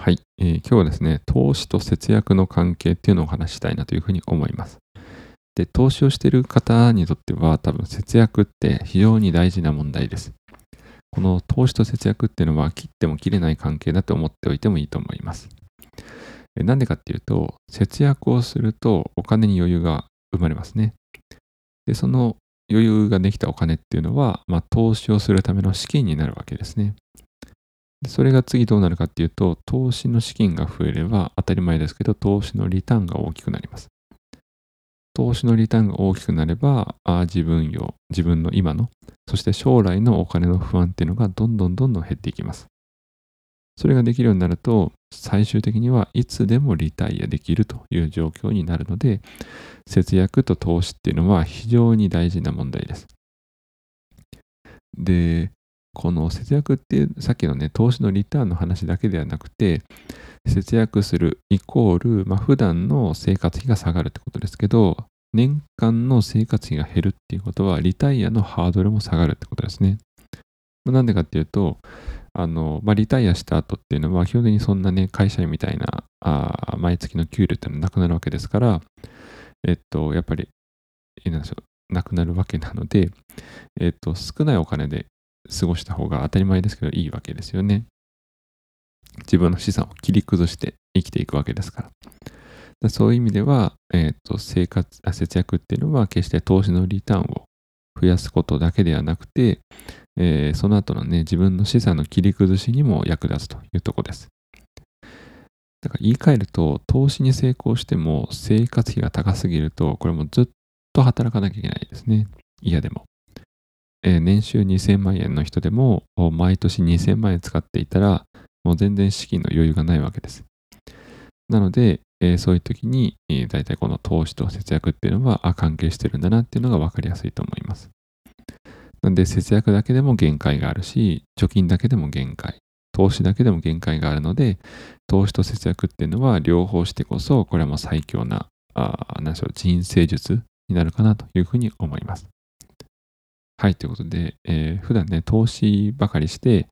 はい、えー今日はですね、投資と節約の関係っていうのをお話ししたいなというふうに思います。で、投資をしている方にとっては多分節約って非常に大事な問題です。この投資と節約っていうのは切っても切れない関係だと思っておいてもいいと思います。なんでかっていうと、節約をするとお金に余裕が生まれますね。で、その余裕ができたお金っていうのは、まあ、投資をするための資金になるわけですね。それが次どうなるかっていうと、投資の資金が増えれば当たり前ですけど、投資のリターンが大きくなります。投資のリターンが大きくなれば、あ自分よ、自分の今の、そして将来のお金の不安っていうのがどんどんどんどん減っていきます。それができるようになると、最終的にはいつでもリタイアできるという状況になるので、節約と投資っていうのは非常に大事な問題です。で、この節約っていうさっきのね投資のリターンの話だけではなくて節約するイコール、まあ、普段の生活費が下がるってことですけど年間の生活費が減るっていうことはリタイアのハードルも下がるってことですね。なんでかっていうとあの、まあ、リタイアした後っていうのは基本的にそんなね会社員みたいなあ毎月の給料っていうのはなくなるわけですからえっとやっぱりなんでしょうなくなるわけなので、えっと、少ないお金で過ごした方が当たり前ですけどいいわけですよね。自分の資産を切り崩して生きていくわけですから。そういう意味では、えーと、生活あ節約っていうのは決して投資のリターンを増やすことだけではなくて、えー、その後のね、自分の資産の切り崩しにも役立つというとこです。だから言い換えると、投資に成功しても生活費が高すぎると、これもずっと働かなきゃいけないですね。嫌でも。えー、年収2000万円の人でも毎年2000万円使っていたらもう全然資金の余裕がないわけです。なので、えー、そういう時に、えー、大体この投資と節約っていうのは関係してるんだなっていうのが分かりやすいと思います。なんで節約だけでも限界があるし貯金だけでも限界投資だけでも限界があるので投資と節約っていうのは両方してこそこれはもう最強なあ何でしょう人生術になるかなというふうに思います。はい、ということで、えー、普段ね、投資ばかりして、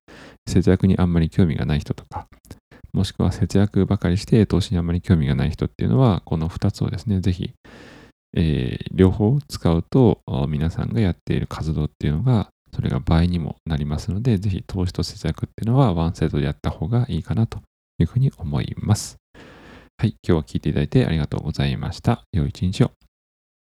節約にあんまり興味がない人とか、もしくは節約ばかりして投資にあんまり興味がない人っていうのは、この2つをですね、ぜひ、えー、両方使うと、皆さんがやっている活動っていうのが、それが倍にもなりますので、ぜひ投資と節約っていうのはワンセットでやった方がいいかなというふうに思います。はい、今日は聞いていただいてありがとうございました。良い一日を。